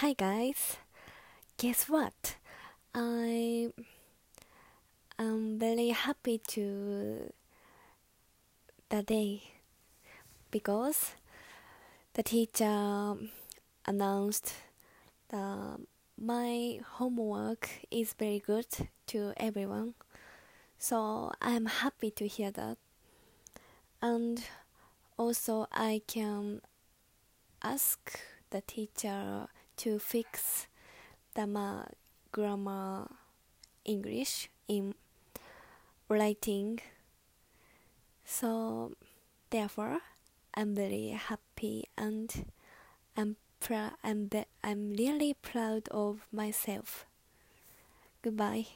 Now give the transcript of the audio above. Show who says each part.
Speaker 1: Hi guys, guess what? I am very happy to the day because the teacher um, announced that my homework is very good to everyone. So I'm happy to hear that. And also I can ask the teacher to fix the ma- grammar English in writing. So therefore, I'm very happy and I'm pr- I'm be- I'm really proud of myself. Goodbye.